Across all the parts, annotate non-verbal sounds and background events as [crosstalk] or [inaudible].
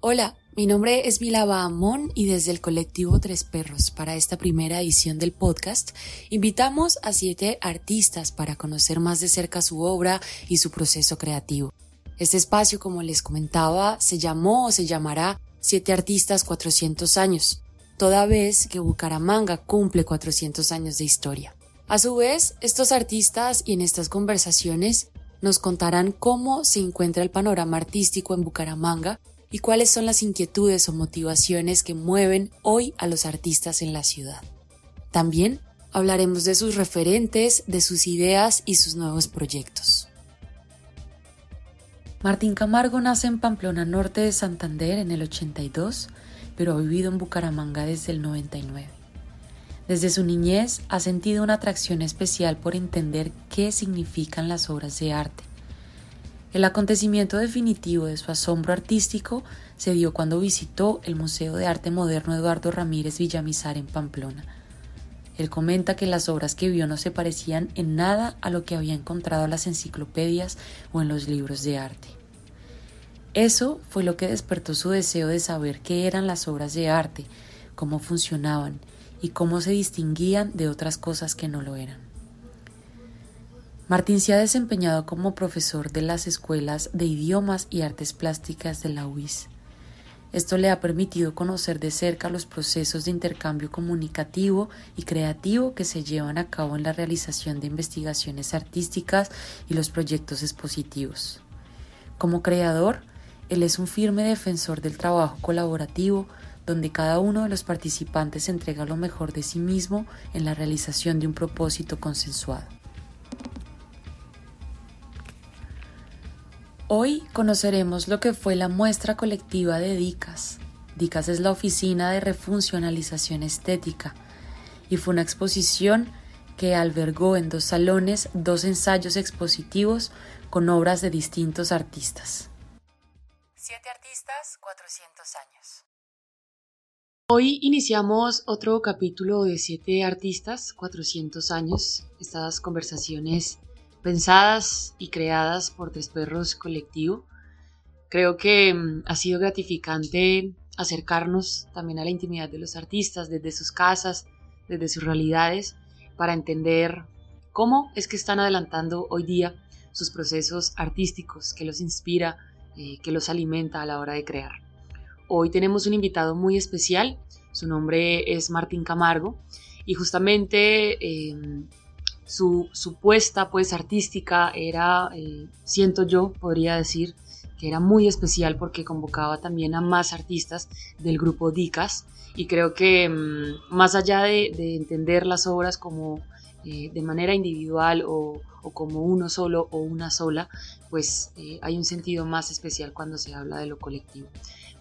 Hola, mi nombre es Milava Amón y desde el colectivo Tres Perros para esta primera edición del podcast invitamos a siete artistas para conocer más de cerca su obra y su proceso creativo. Este espacio, como les comentaba, se llamó o se llamará Siete Artistas 400 años, toda vez que Bucaramanga cumple 400 años de historia. A su vez, estos artistas y en estas conversaciones nos contarán cómo se encuentra el panorama artístico en Bucaramanga y cuáles son las inquietudes o motivaciones que mueven hoy a los artistas en la ciudad. También hablaremos de sus referentes, de sus ideas y sus nuevos proyectos. Martín Camargo nace en Pamplona Norte de Santander en el 82, pero ha vivido en Bucaramanga desde el 99. Desde su niñez ha sentido una atracción especial por entender qué significan las obras de arte el acontecimiento definitivo de su asombro artístico se dio cuando visitó el Museo de Arte Moderno Eduardo Ramírez Villamizar en Pamplona. Él comenta que las obras que vio no se parecían en nada a lo que había encontrado en las enciclopedias o en los libros de arte. Eso fue lo que despertó su deseo de saber qué eran las obras de arte, cómo funcionaban y cómo se distinguían de otras cosas que no lo eran. Martín se ha desempeñado como profesor de las escuelas de idiomas y artes plásticas de la UIS. Esto le ha permitido conocer de cerca los procesos de intercambio comunicativo y creativo que se llevan a cabo en la realización de investigaciones artísticas y los proyectos expositivos. Como creador, él es un firme defensor del trabajo colaborativo, donde cada uno de los participantes entrega lo mejor de sí mismo en la realización de un propósito consensuado. Hoy conoceremos lo que fue la muestra colectiva de DICAS. DICAS es la oficina de refuncionalización estética y fue una exposición que albergó en dos salones dos ensayos expositivos con obras de distintos artistas. Siete artistas, 400 años. Hoy iniciamos otro capítulo de Siete artistas, 400 años. Estas conversaciones pensadas y creadas por Tres Perros Colectivo. Creo que mm, ha sido gratificante acercarnos también a la intimidad de los artistas, desde sus casas, desde sus realidades, para entender cómo es que están adelantando hoy día sus procesos artísticos, que los inspira, eh, que los alimenta a la hora de crear. Hoy tenemos un invitado muy especial, su nombre es Martín Camargo, y justamente em, su, puesta pues artística era, eh, siento yo, podría decir, que era muy especial porque convocaba también a más artistas del grupo Dicas y creo que mm, más allá de, entender las obras como eh, de manera individual o, como uno solo o una sola, pues eh, hay un sentido más especial cuando se habla de lo colectivo.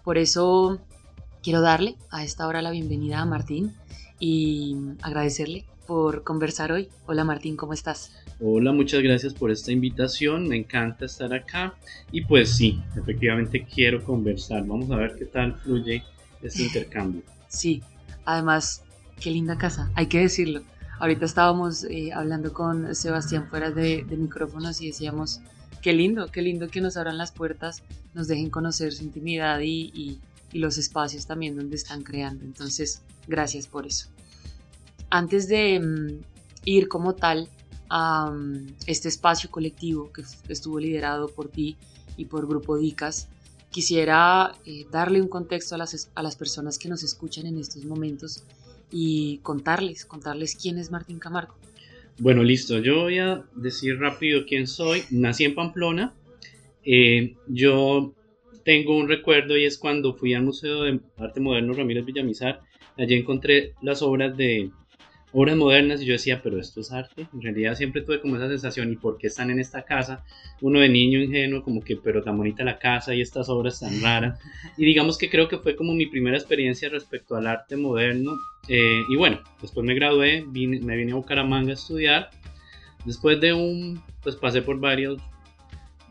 Por eso quiero darle a esta hora la bienvenida a Martín y agradecerle por conversar hoy. Hola Martín, ¿cómo estás? Hola, muchas gracias por esta invitación, me encanta estar acá y pues sí, efectivamente quiero conversar, vamos a ver qué tal fluye este [laughs] intercambio. Sí, además, qué linda casa, hay que decirlo. Ahorita estábamos eh, hablando con Sebastián fuera de, micrófonos y decíamos, qué lindo, qué lindo que nos abran las puertas, nos dejen conocer su intimidad y los espacios también donde están creando. Entonces, gracias por eso antes de mm, ir como tal a mm, este espacio colectivo que estuvo liderado por ti y por Grupo Dicas, quisiera eh, darle un contexto a las, a las personas que nos escuchan en estos momentos y contarles, contarles quién es Martín Camargo. Bueno, listo. Yo voy a decir rápido quién soy. Nací en Pamplona. Eh, yo tengo un recuerdo y es cuando fui al Museo de Arte Moderno Ramírez Villamizar. Allí encontré las obras de obras modernas y yo decía, pero esto es arte. En realidad siempre tuve como esa sensación, ¿y por qué están en esta casa? Uno de niño ingenuo, como que, pero tan bonita la casa y estas obras tan raras. Y digamos que creo que fue como mi primera experiencia respecto al arte moderno. Eh, y bueno, después me gradué, me vine a Bucaramanga a estudiar. Después de un, pues pasé por varios,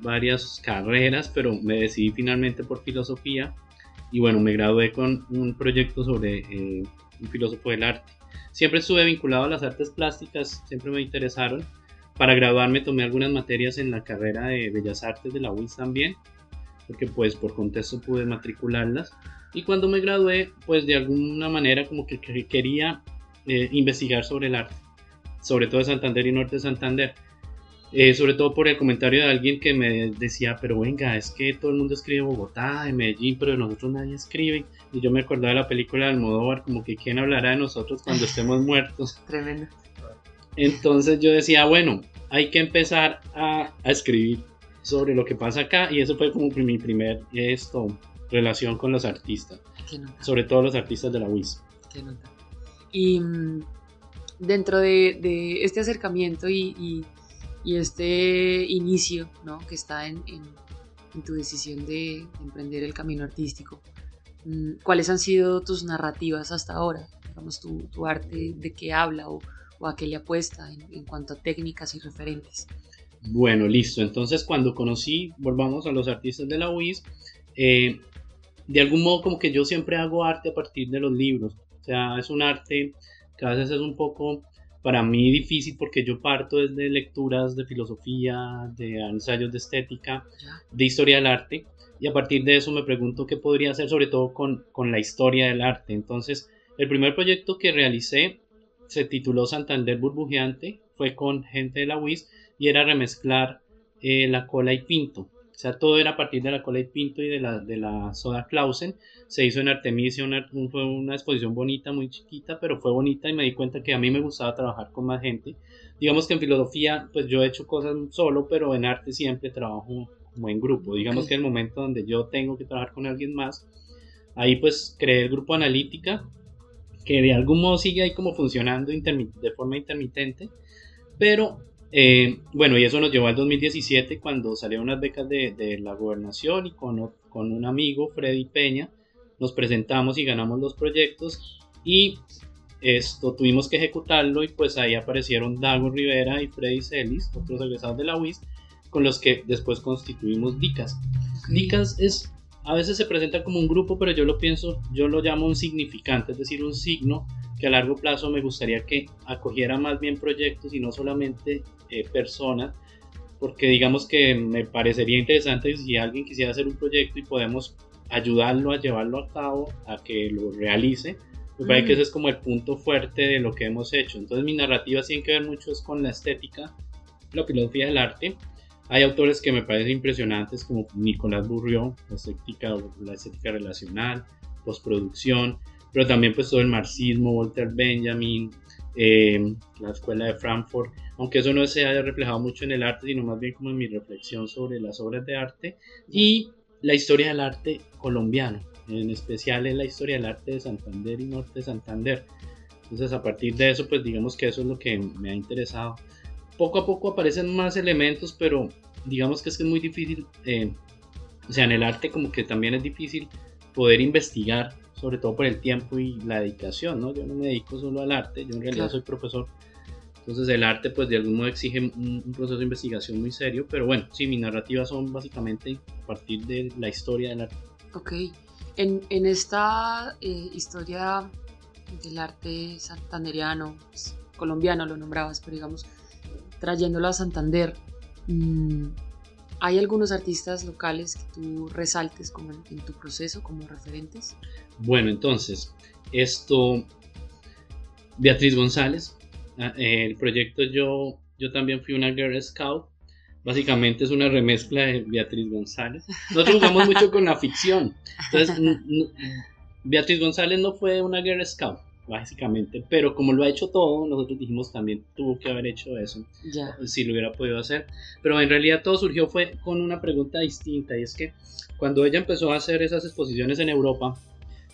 varias carreras, pero me decidí finalmente por filosofía. Y bueno, me gradué con un proyecto sobre eh, un filósofo del arte. Siempre estuve vinculado a las artes plásticas, siempre me interesaron. Para graduarme tomé algunas materias en la carrera de Bellas Artes de la UIS también. porque pues por contexto pude matricularlas. Y cuando me gradué, pues de alguna manera como que quería eh, investigar sobre el arte, sobre todo de Santander y Norte de Santander. Eh, sobre todo por el comentario de alguien que me decía, pero venga, es que todo el mundo escribe Bogotá, de Medellín, pero de nosotros nadie escribe. Y yo me acordaba de la película de Almodóvar, como que quién hablará de nosotros cuando estemos [laughs] muertos. Tremendo. Entonces yo decía, bueno, hay que empezar a, a escribir sobre lo que pasa acá y eso fue como mi primer esto, relación con los artistas, sobre todo los artistas de la UIS. Y mm, dentro de, este acercamiento y y este inicio ¿no? que está en, tu decisión de, emprender el camino artístico. Mm, ¿Cuáles han sido tus narrativas hasta ahora? Digamos, tu, arte de qué habla o, a qué le apuesta en, cuanto a técnicas y referentes. Bueno, listo. Entonces, cuando conocí, volvamos a los artistas de la UIS, eh, de algún modo como que yo siempre hago arte a partir de los libros. O sea, es un arte que a veces es un poco para mí difícil porque yo parto desde lecturas de filosofía, de ensayos de estética, de historia del arte, y a partir de eso me pregunto qué podría hacer sobre todo con, con la historia del arte. Entonces, el primer proyecto que realicé se tituló Santander Burbujeante, fue con gente de la UIS y era remezclar eh, la cola y pinto. O sea, todo era a partir de la y pinto y de la, de la soda Clausen. Se hizo en Artemisia, una, fue una exposición bonita, muy chiquita, pero fue bonita y me di cuenta que a mí me gustaba trabajar con más gente. Digamos que en filosofía, pues yo he hecho cosas solo, pero en arte siempre trabajo como en grupo. Digamos que el momento donde yo tengo que trabajar con alguien más, ahí pues creé el grupo analítica, que de algún modo sigue ahí como funcionando de forma intermitente, pero eh, bueno, y eso nos llevó al 2017 cuando salieron unas becas de, la gobernación y con, con, un amigo, Freddy Peña, nos presentamos y ganamos los proyectos y esto tuvimos que ejecutarlo y pues ahí aparecieron Dago Rivera y Freddy Celis, otros egresados de la UIS, con los que después constituimos DICAS. DICAS es, a veces se presenta como un grupo, pero yo lo pienso, yo lo llamo un significante, es decir, un signo que a largo plazo me gustaría que acogiera más bien proyectos y no solamente eh, personas, porque digamos que me parecería interesante si alguien quisiera hacer un proyecto y podemos ayudarlo a llevarlo a cabo, a que lo realice. Me parece que mm. ese es como el punto fuerte de lo que hemos hecho. Entonces mi narrativa tiene que ver mucho es con la estética, la filosofía del arte. Hay autores que me parecen impresionantes como Nicolás Burrió, la estética, la estética relacional, postproducción, pero también pues todo el marxismo, Walter Benjamin, eh, la escuela de Frankfurt, aunque eso no se haya reflejado mucho en el arte, sino más bien como en mi reflexión sobre las obras de arte y la historia del arte colombiano, en especial en la historia del arte de Santander y Norte de Santander. Entonces a partir de eso, pues digamos que eso es lo que me ha interesado. Poco a poco aparecen más elementos, pero digamos que es que es muy difícil, eh, o sea, en el arte como que también es difícil poder investigar sobre todo por el tiempo y la dedicación, ¿no? Yo no me dedico solo al arte, yo en realidad soy profesor. Entonces el arte pues de algún modo exige un, proceso de investigación muy serio, pero bueno, sí, mis narrativas son básicamente a partir de la historia del arte. Ok, en, en esta eh, historia del arte santanderiano, pues, colombiano lo nombrabas, pero digamos, trayéndolo a Santander, mmm, ¿Hay algunos artistas locales que tú resaltes como en, tu proceso como referentes? Bueno, entonces, esto, Beatriz González, ah, el proyecto yo, yo también fui una Girl Scout, básicamente es una remezcla de Beatriz González. Nosotros jugamos mucho con la ficción, entonces Beatriz González no fue una Girl Scout, básicamente. Pero como lo ha hecho todo, nosotros dijimos también tuvo que haber hecho eso. Ya. Si lo hubiera podido hacer. Pero en realidad todo surgió fue con una pregunta distinta y es que cuando ella empezó a hacer esas exposiciones en Europa,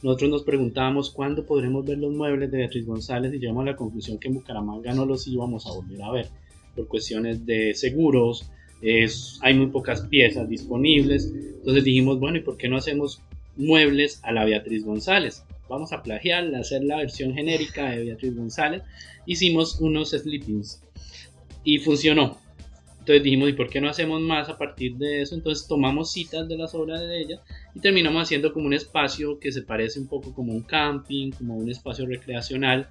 nosotros nos preguntábamos cuándo podremos ver los muebles de Beatriz González y llegamos a la conclusión que en Bucaramanga no los íbamos a volver a ver por cuestiones de seguros, es, hay muy pocas piezas disponibles. Entonces dijimos, bueno, ¿y por qué no hacemos muebles a la Beatriz González? Vamos a plagiar, hacer la versión genérica de Beatriz González, hicimos unos sleepings y funcionó. Entonces dijimos, ¿y por qué no hacemos más a partir de eso? Entonces tomamos citas de las obras de ella y terminamos haciendo como un espacio que se parece un poco como un camping, como un espacio recreacional.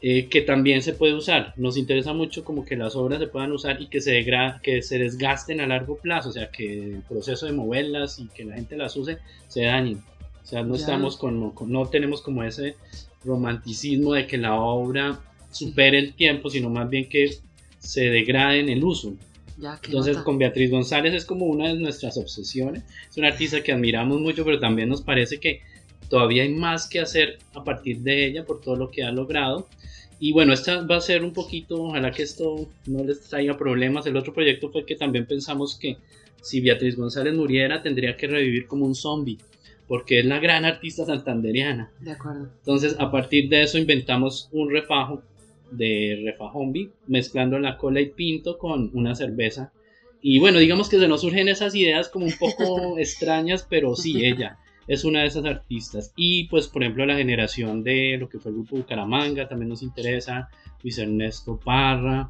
eh, que también se puede usar. Nos interesa mucho como que las obras se puedan usar y que se, que se desgasten a largo plazo, o sea, que el proceso de moverlas y que la gente las use se dañen. O sea, no, estamos con, no tenemos como ese romanticismo de que la obra supere el tiempo, sino más bien que se degrade en el uso. Entonces con Beatriz González es como una de nuestras obsesiones. Es una artista que admiramos mucho, pero también nos parece que todavía hay más que hacer a partir de ella por todo lo que ha logrado. Y bueno, esta va a ser un poquito, ojalá que esto no les traiga problemas. El otro proyecto fue que también pensamos que si Beatriz González muriera tendría que revivir como un zombie, porque es la gran artista santanderiana. De acuerdo. Entonces, a partir de eso inventamos un refajo de refajombi, mezclando la cola y pinto con una cerveza. Y bueno, digamos que se nos surgen esas ideas como un poco [laughs] extrañas, pero sí, ella es una de esas artistas. Y pues, por ejemplo, la generación de lo que fue el grupo Bucaramanga también nos interesa, Luis Ernesto Parra.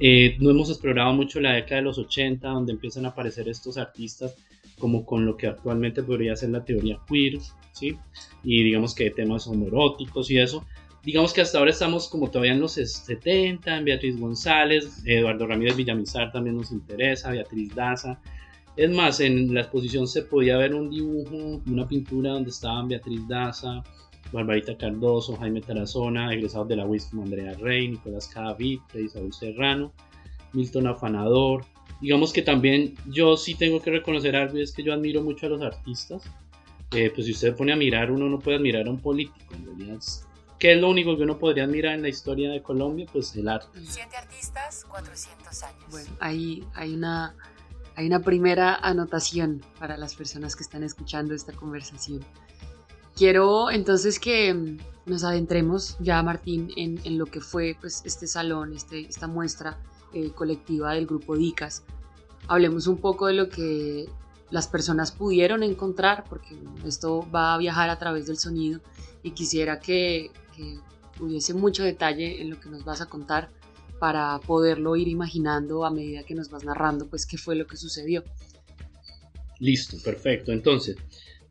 Eh, no hemos explorado mucho la década de los 80, donde empiezan a aparecer estos artistas como con lo que actualmente podría ser la teoría queer, ¿sí? Y digamos que temas homoeróticos y eso. Digamos que hasta ahora estamos como todavía en los 70, en Beatriz González, Eduardo Ramírez Villamizar también nos interesa, Beatriz Daza. Es más, en la exposición se podía ver un dibujo, una pintura donde estaban Beatriz Daza, Barbarita Cardoso, Jaime Tarazona, egresados de la UIS como Andrea Rey, Nicolás Cadavid, Isabel Serrano, Milton Afanador. Digamos que también yo sí tengo que reconocer algo y es que yo admiro mucho a los artistas. Eh, pues si usted pone a mirar, uno no puede admirar a un político. En realidad, ¿qué es lo único que uno podría admirar en la historia de Colombia? Pues el arte. Siete artistas, 400 años. Bueno, ahí hay una hay una primera anotación para las personas que están escuchando esta conversación. Quiero entonces que mm, nos adentremos ya, Martín, en, lo que fue pues, este salón, este, esta muestra eh, colectiva del grupo DICAS. Hablemos un poco de lo que las personas pudieron encontrar, porque esto va a viajar a través del sonido y quisiera que, hubiese mucho detalle en lo que nos vas a contar para poderlo ir imaginando a medida que nos vas narrando, pues qué fue lo que sucedió. Listo, perfecto. Entonces,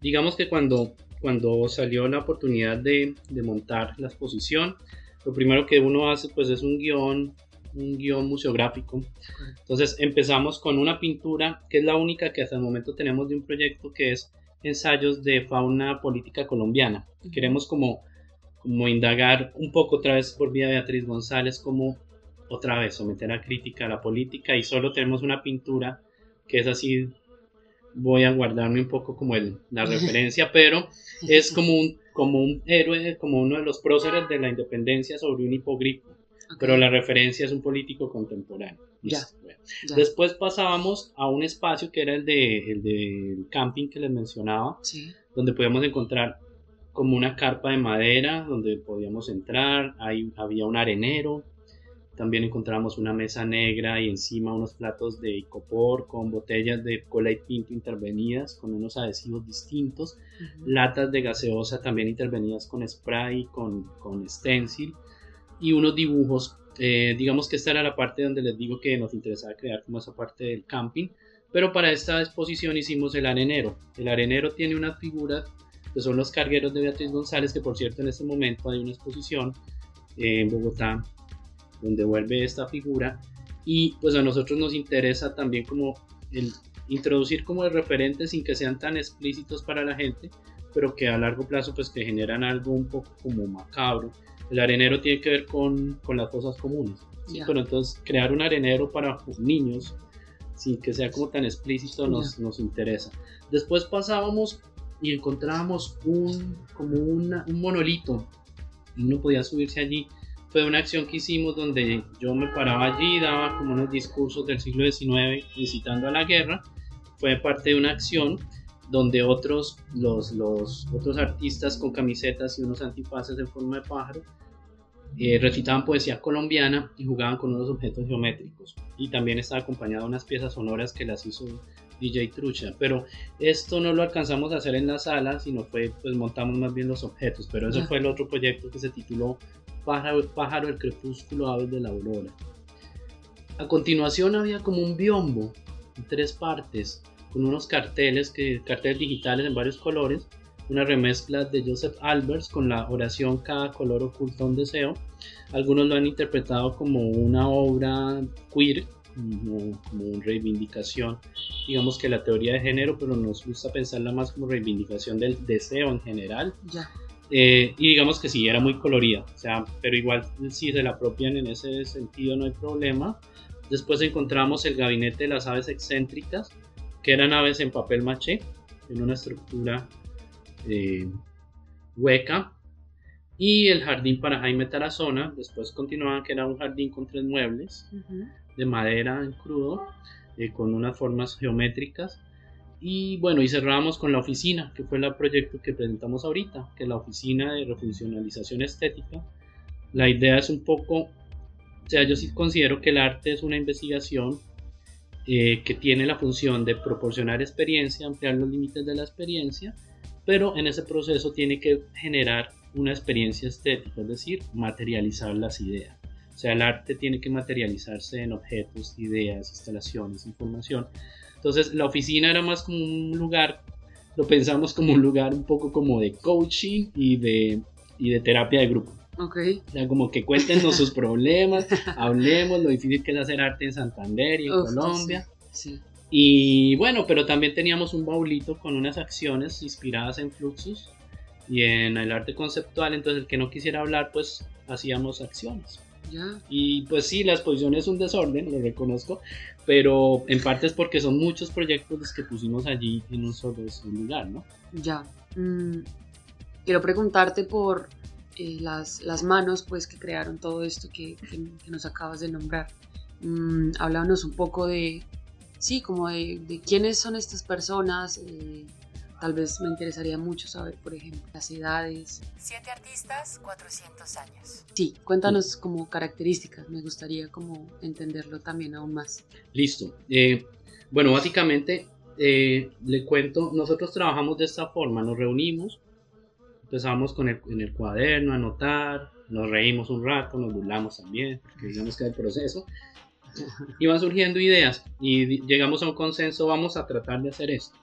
digamos que cuando, cuando salió la oportunidad de, de montar la exposición, lo primero que uno hace pues es un guion, un guion museográfico. Entonces empezamos con una pintura que es la única que hasta el momento tenemos de un proyecto que es ensayos de fauna política colombiana. Queremos como, como indagar un poco otra vez por vía de Beatriz González como otra vez someter a crítica a la política y solo tenemos una pintura que es así, voy a guardarme un poco como el, la [laughs] referencia, pero es como un, como un héroe, como uno de los próceres de la independencia sobre un hipogrifo, pero la referencia es un político contemporáneo. Después pasábamos a un espacio que era el, de, el del camping que les mencionaba, donde podíamos encontrar como una carpa de madera donde podíamos entrar, ahí había un arenero, también encontramos una mesa negra y encima unos platos de icopor con botellas de cola y pinto intervenidas con unos adhesivos distintos, latas de gaseosa también intervenidas con spray, con, con stencil y unos dibujos. Eh, digamos que esta era la parte donde les digo que nos interesaba crear como esa parte del camping, pero para esta exposición hicimos el arenero. El arenero tiene unas figuras que son los cargueros de Beatriz González, que por cierto en este momento hay una exposición eh, en Bogotá donde vuelve esta figura y pues a nosotros nos interesa también como el introducir como el referente sin que sean tan explícitos para la gente pero que a largo plazo pues que generan algo un poco como macabro el arenero tiene que ver con, con las cosas comunes. Pero entonces crear un arenero para niños sin que sea como tan explícito nos, nos interesa. Después pasábamos y encontrábamos un como un monolito. Y uno podía subirse allí. Fue una acción que hicimos donde yo me paraba allí, daba como unos discursos del siglo XIX incitando a la guerra. Fue parte de una acción donde otros, los, los otros artistas con camisetas y unos antifaces en forma de pájaro eh, recitaban poesía colombiana y jugaban con unos objetos geométricos. Y también estaba acompañado de unas piezas sonoras que las hizo DJ Trucha. Pero esto no lo alcanzamos a hacer en la sala, sino fue, pues montamos más bien los objetos. Pero eso fue el otro proyecto que se tituló pájaro, pájaro del crepúsculo, aves de la aurora. A continuación había como un biombo en tres partes, con unos carteles, que, carteles digitales en varios colores, una remezcla de Joseph Albers con la oración Cada color oculta un deseo. Algunos lo han interpretado como una obra queer, como, como una reivindicación, digamos que la teoría de género, pero nos gusta pensarla más como reivindicación del deseo en general. Ya. Eh, y digamos que sí, era muy colorida, o sea, pero igual si se la apropian en ese sentido no hay problema. Después encontramos el gabinete de las aves excéntricas, que eran aves en papel maché, en una estructura eh, hueca. Y el jardín para Jaime Tarazona, después continuaban que era un jardín con tres muebles de madera en crudo, eh, con unas formas geométricas. Y bueno, y cerramos con la oficina, que fue el proyecto que presentamos ahorita, que es la oficina de refuncionalización estética. La idea es un poco, o sea, yo sí considero que el arte es una investigación eh, que tiene la función de proporcionar experiencia, ampliar los límites de la experiencia, pero en ese proceso tiene que generar una experiencia estética, es decir, materializar las ideas. O sea, el arte tiene que materializarse en objetos, ideas, instalaciones, información. Entonces, la oficina era más como un lugar, lo pensamos como un lugar un poco como de coaching y de, y de terapia de grupo. Ok. O sea, como que cuéntenos sus problemas, [laughs] hablemos lo difícil que es hacer arte en Santander y en Colombia. Sí. Y bueno, pero también teníamos un baulito con unas acciones inspiradas en fluxos y en el arte conceptual. Entonces, el que no quisiera hablar, pues hacíamos acciones. Ya. Y pues sí, la exposición es un desorden, lo reconozco, pero en parte es porque son muchos proyectos los que pusimos allí en un solo lugar, ¿no? Ya. Mm, quiero preguntarte por eh, las, las, manos pues que crearon todo esto que, que, nos acabas de nombrar. Mm, háblanos un poco de, sí, como de, de quiénes son estas personas. Eh, tal vez me interesaría mucho saber, por ejemplo, las edades. Siete artistas, 400 años. Sí, cuéntanos como características, me gustaría como entenderlo también aún más. Listo. Eh, bueno, básicamente eh, le cuento, nosotros trabajamos de esta forma, nos reunimos, empezamos con el, en el cuaderno a anotar, nos reímos un rato, nos burlamos también, porque digamos que el proceso, y van surgiendo ideas y llegamos a un consenso, vamos a tratar de hacer esto.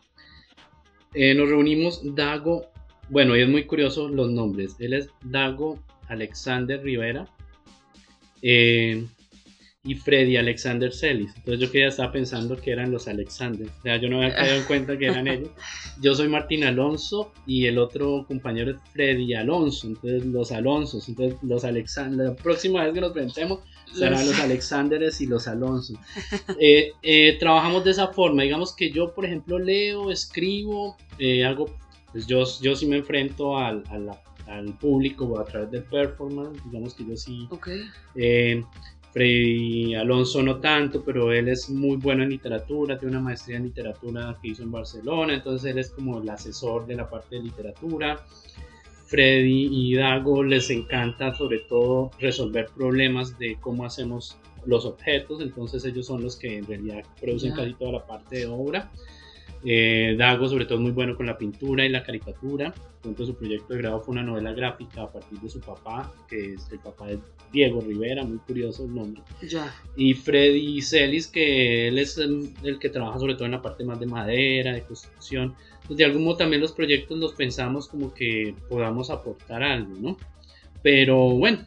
Eh, nos reunimos Dago, bueno, y es muy curioso los nombres, él es Dago Alexander Rivera. Eh, y Freddy Alexander Celis. Entonces yo que ya estaba pensando que eran los Alexander, o sea, yo no había [laughs] caído en cuenta que eran ellos. Yo soy Martín Alonso y el otro compañero es Freddy Alonso, entonces los Alonsos, entonces los Alexander, la próxima vez que nos presentemos serán los Alexanderes y los Alonso. Eh, eh, trabajamos de esa forma, digamos que yo, por ejemplo, leo, escribo, eh, hago, pues yo, yo sí me enfrento al, al público a través del performance, digamos que yo sí. Okay. Freddy Alonso no tanto, pero él es muy bueno en literatura, tiene una maestría en literatura que hizo en Barcelona, entonces él es como el asesor de la parte de literatura. Freddy y Dago les encanta sobre todo resolver problemas de cómo hacemos los objetos, entonces ellos son los que en realidad producen casi toda la parte de obra. Eh, Dago sobre todo es muy bueno con la pintura y la caricatura. Ejemplo, su proyecto de grado fue una novela gráfica a partir de su papá, que es el papá de Diego Rivera, muy curioso el nombre. Ya. Y Freddy Celis, que él es el, el, que trabaja sobre todo en la parte más de madera, de construcción. Pues de algún modo también los proyectos los pensamos como que podamos aportar algo, ¿no? Pero bueno,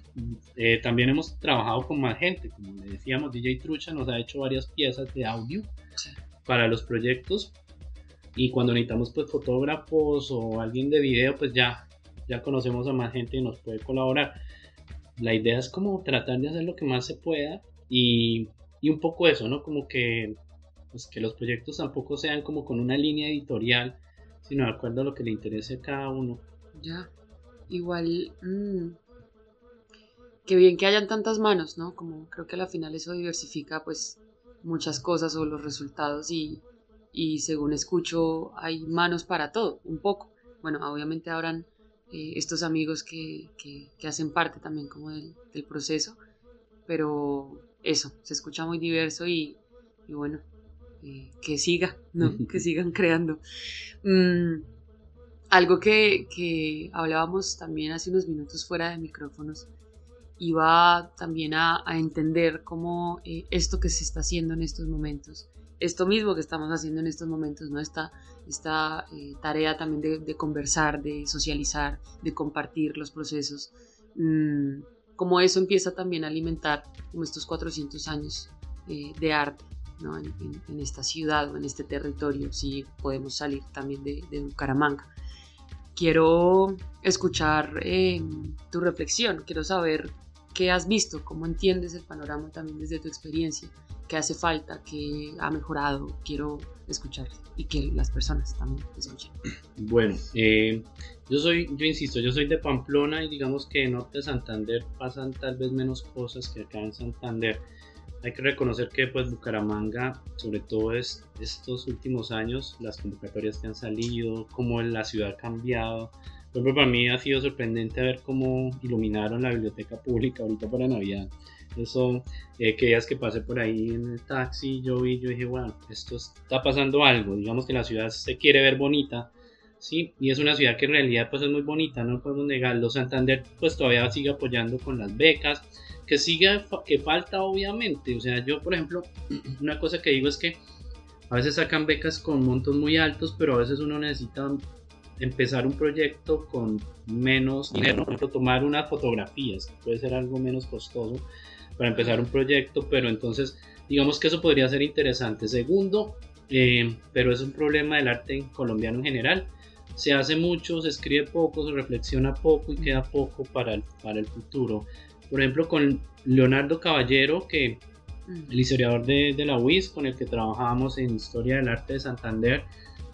eh, también hemos trabajado con más gente, como le decíamos, DJ Trucha nos ha hecho varias piezas de audio Sí. para los proyectos y cuando necesitamos pues fotógrafos o alguien de video pues ya ya conocemos a más gente y nos puede colaborar. La idea es como tratar de hacer lo que más se pueda y, y un poco eso no como que pues que los proyectos tampoco sean como con una línea editorial sino de acuerdo a lo que le interese a cada uno. Ya. Igual mmm, bien que hayan tantas manos no como creo que al final eso diversifica pues muchas cosas o los resultados y y según escucho hay manos para todo, un poco. Bueno, obviamente habrán eh, estos amigos que, que, que, hacen parte también como del, del, proceso, pero eso, se escucha muy diverso y, y bueno, eh, que siga, ¿no? [laughs] que sigan creando. Mm, algo que, que hablábamos también hace unos minutos fuera de micrófonos, iba también a, a entender cómo eh, esto que se está haciendo en estos momentos esto mismo que estamos haciendo en estos momentos, ¿no? Esta, esta eh, tarea también de, conversar, de socializar, de compartir los procesos, mm, como eso empieza también a alimentar como estos 400 años eh, de arte, ¿no? En, esta ciudad o en este territorio, si podemos salir también de, de Bucaramanga. Quiero escuchar eh, tu reflexión, quiero saber qué has visto, cómo entiendes el panorama también desde tu experiencia qué hace falta, qué ha mejorado. Quiero escuchar y que las personas también escuchen. Bueno, eh, yo soy, yo insisto, yo soy de Pamplona y digamos que en Norte de Santander pasan tal vez menos cosas que acá en Santander. Hay que reconocer que pues Bucaramanga, sobre todo es, estos últimos años, las convocatorias que han salido, cómo la ciudad ha cambiado. Ejemplo, para mí ha sido sorprendente ver cómo iluminaron la biblioteca pública ahorita para Navidad eso, eh, que días que pasé por ahí en el taxi, yo vi, yo dije, bueno, esto está pasando algo, digamos que la ciudad se quiere ver bonita, ¿sí? Y es una ciudad que en realidad pues es muy bonita, no podemos negarlo. Santander pues todavía sigue apoyando con las becas, que sigue, que falta obviamente, o sea, yo por ejemplo, [clears throat] una cosa que digo es que a veces sacan becas con montos muy altos, pero a veces uno necesita empezar un proyecto con menos dinero, por ejemplo, tomar unas fotografías, puede ser algo menos costoso, para empezar un proyecto, pero entonces digamos que eso podría ser interesante. Segundo, eh, pero es un problema del arte colombiano en general. Se hace mucho, se escribe poco, se reflexiona poco y queda poco para el, para el futuro. Por ejemplo, con Leonardo Caballero, que mm. el historiador de, de la UIS, con el que trabajamos en Historia del Arte de Santander,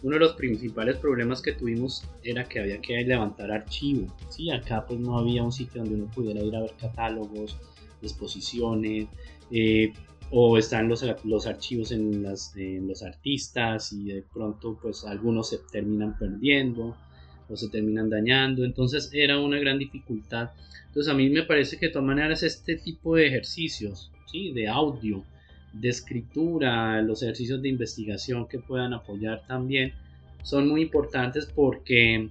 uno de los principales problemas que tuvimos era que había que levantar archivos. ¿sí? Acá pues no había un sitio donde uno pudiera ir a ver catálogos, exposiciones, eh, o están los, los archivos en, las, los artistas y de pronto pues algunos se terminan perdiendo o se terminan dañando, entonces era una gran dificultad. Entonces a mí me parece que de todas maneras este tipo de ejercicios, ¿sí? de audio, de escritura, los ejercicios de investigación que puedan apoyar también, son muy importantes porque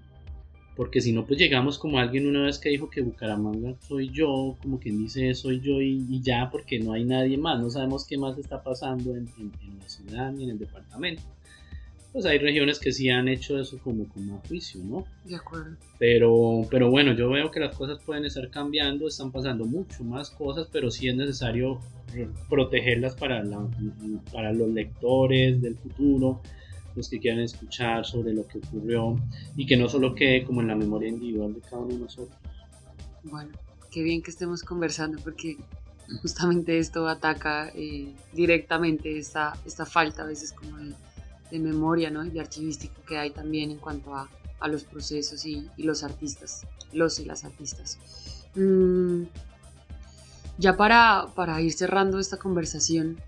porque si no, pues llegamos como alguien una vez que dijo que Bucaramanga soy yo, como quien dice soy yo y, ya, porque no hay nadie más, no sabemos qué más está pasando en, la ciudad ni en el departamento. Pues hay regiones que sí han hecho eso como, como a juicio, ¿no? De acuerdo. Pero, pero bueno, yo veo que las cosas pueden estar cambiando, están pasando mucho más cosas, pero sí es necesario protegerlas para, la, para los lectores del futuro los que quieran escuchar sobre lo que ocurrió y que no solo quede como en la memoria individual de cada uno de nosotros. Bueno, qué bien que estemos conversando porque justamente esto ataca eh, directamente esta, esta falta a veces como de, memoria ¿no? y de archivístico que hay también en cuanto a, a los procesos y, los artistas, los y las artistas. Mm, ya para, para, ir cerrando esta conversación,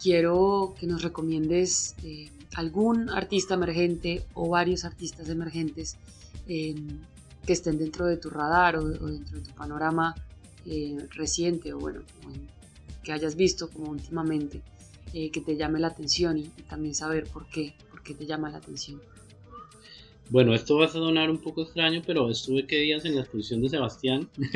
quiero que nos recomiendes eh, algún artista emergente o varios artistas emergentes em, que estén dentro de tu radar o, dentro de tu panorama eh, reciente o bueno, que hayas visto como últimamente, eh, que te llame la atención y, también saber por qué, por qué te llama la atención. Bueno, esto va a sonar un poco extraño, pero estuve que días en la exposición de Sebastián [laughs]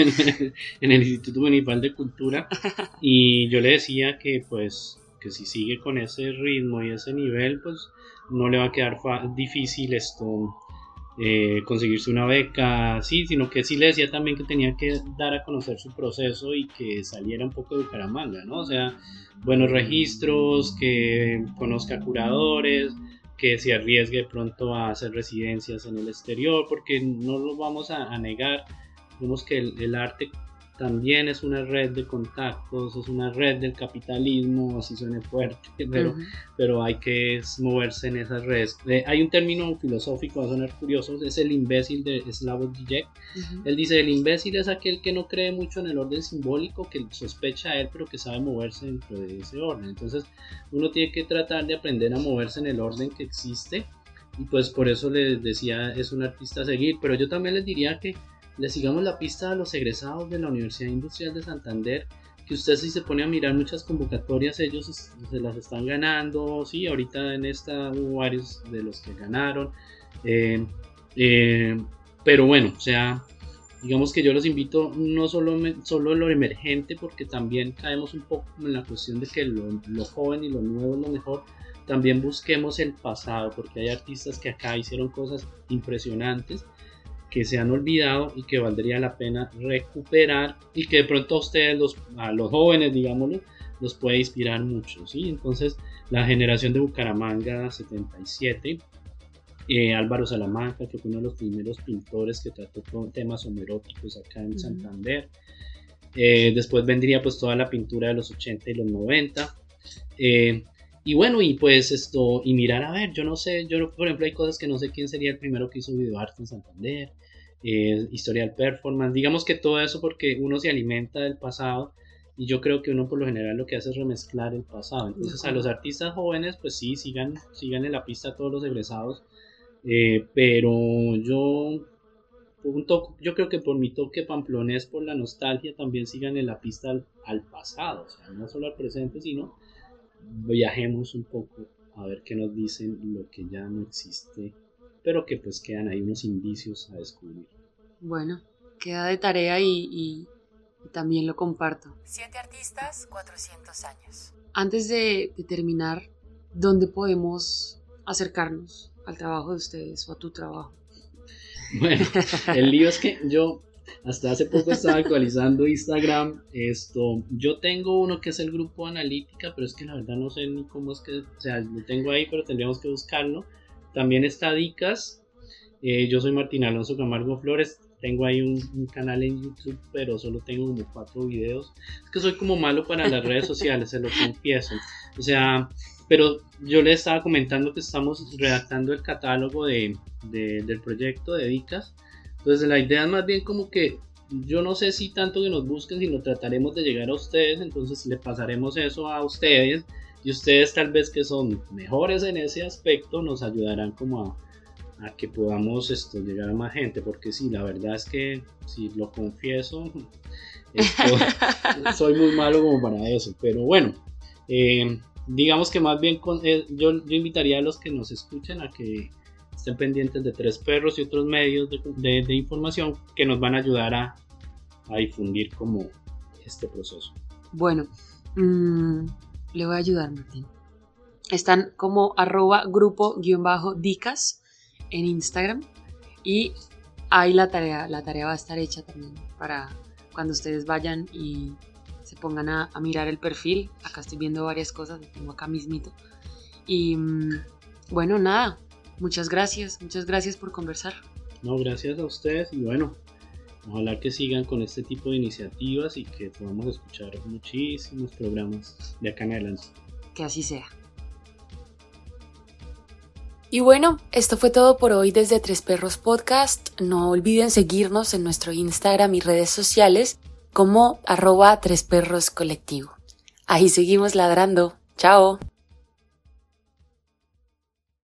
en el Instituto Municipal de Cultura [laughs] y yo le decía que pues que si sigue con ese ritmo y ese nivel, pues no le va a quedar difícil esto eh, conseguirse una beca, sí, sino que sí le decía también que tenía que dar a conocer su proceso y que saliera un poco de Bucaramanga, ¿no? O sea, buenos registros, que conozca curadores, que se arriesgue pronto a hacer residencias en el exterior, porque no lo vamos a, negar, vemos que el arte también es una red de contactos, es una red del capitalismo, así suene fuerte, [laughs] pero, pero hay que moverse en esas redes. Eh, hay un término filosófico, va a sonar curioso, es el imbécil de Slavoj Žižek. Él dice, el imbécil es aquel que no cree mucho en el orden simbólico, que sospecha a él, pero que sabe moverse dentro de ese orden. Entonces, uno tiene que tratar de aprender a moverse en el orden que existe, y pues por eso les decía, es un artista a seguir, pero yo también les diría que le sigamos la pista a los egresados de la Universidad Industrial de Santander, que usted si se pone a mirar muchas convocatorias, ellos se las están ganando, sí, ahorita en esta hubo varios de los que ganaron, eh, eh, pero bueno, o sea, digamos que yo los invito no solo, solo lo emergente, porque también caemos un poco en la cuestión de que lo, lo joven y lo nuevo es lo mejor, también busquemos el pasado, porque hay artistas que acá hicieron cosas impresionantes que se han olvidado y que valdría la pena recuperar y que de pronto a ustedes, los, a los jóvenes, digámoslo, los puede inspirar mucho, ¿sí? Entonces, la generación de Bucaramanga 77, eh, Álvaro Salamanca, que fue uno de los primeros pintores que trató con temas homeróticos acá en Santander. Eh, después vendría pues toda la pintura de los 80 y los 90. Eh, y bueno, y pues esto, y mirar a ver, yo no sé, yo por ejemplo hay cosas que no sé quién sería el primero que hizo videoarte en Santander, historial performance, digamos que todo eso porque uno se alimenta del pasado y yo creo que uno por lo general lo que hace es remezclar el pasado. Entonces a los artistas jóvenes, pues sí, sigan, sigan en la pista todos los egresados. Eh, pero yo, yo creo que por mi toque pamplonés, por la nostalgia, también sigan en la pista al, pasado. O sea, no solo al presente, sino viajemos un poco a ver qué nos dicen lo que ya no existe, pero que pues quedan ahí unos indicios a descubrir. Bueno, queda de tarea y también lo comparto. Siete artistas, 400 años. Antes de, terminar, ¿dónde podemos acercarnos al trabajo de ustedes o a tu trabajo? [laughs] Bueno, el lío es que yo hasta hace poco estaba actualizando Instagram. Esto, yo tengo uno que es el grupo analítica, pero es que la verdad no sé ni cómo es que, o sea, lo tengo ahí, pero tendríamos que buscarlo. También está Dicas. Eh, yo soy Martín Alonso Camargo Flores. Tengo ahí un, canal en YouTube, pero solo tengo como cuatro videos. Es que soy como malo para las redes sociales, se lo confieso. O sea, pero yo le estaba comentando que estamos redactando el catálogo de, del proyecto de Dicas. Entonces la idea es más bien como que yo no sé si tanto que nos busquen, sino trataremos de llegar a ustedes, entonces le pasaremos eso a ustedes y ustedes tal vez que son mejores en ese aspecto nos ayudarán como a, a que podamos esto, llegar a más gente, porque sí, la verdad es que, si lo confieso, [laughs] [laughs] soy muy malo como para eso, pero bueno, eh, digamos que más bien con, eh, yo, invitaría a los que nos escuchen a que estén pendientes de Tres Perros y otros medios de, información que nos van a ayudar a, difundir como este proceso. Bueno, mm, le voy a ayudar, Martín. Están como arroba grupo-dicas en Instagram y ahí la tarea, la tarea va a estar hecha también para cuando ustedes vayan y se pongan a, mirar el perfil. Acá estoy viendo varias cosas, lo tengo acá mismito. Y mm, bueno, nada, muchas gracias, muchas gracias por conversar. No, gracias a ustedes y bueno, ojalá que sigan con este tipo de iniciativas y que podamos escuchar muchísimos programas de acá en adelante. Que así sea. Y bueno, esto fue todo por hoy desde Tres Perros Podcast. No olviden seguirnos en nuestro Instagram y redes sociales como arroba Tres Perros Colectivo. Ahí seguimos ladrando. Chao.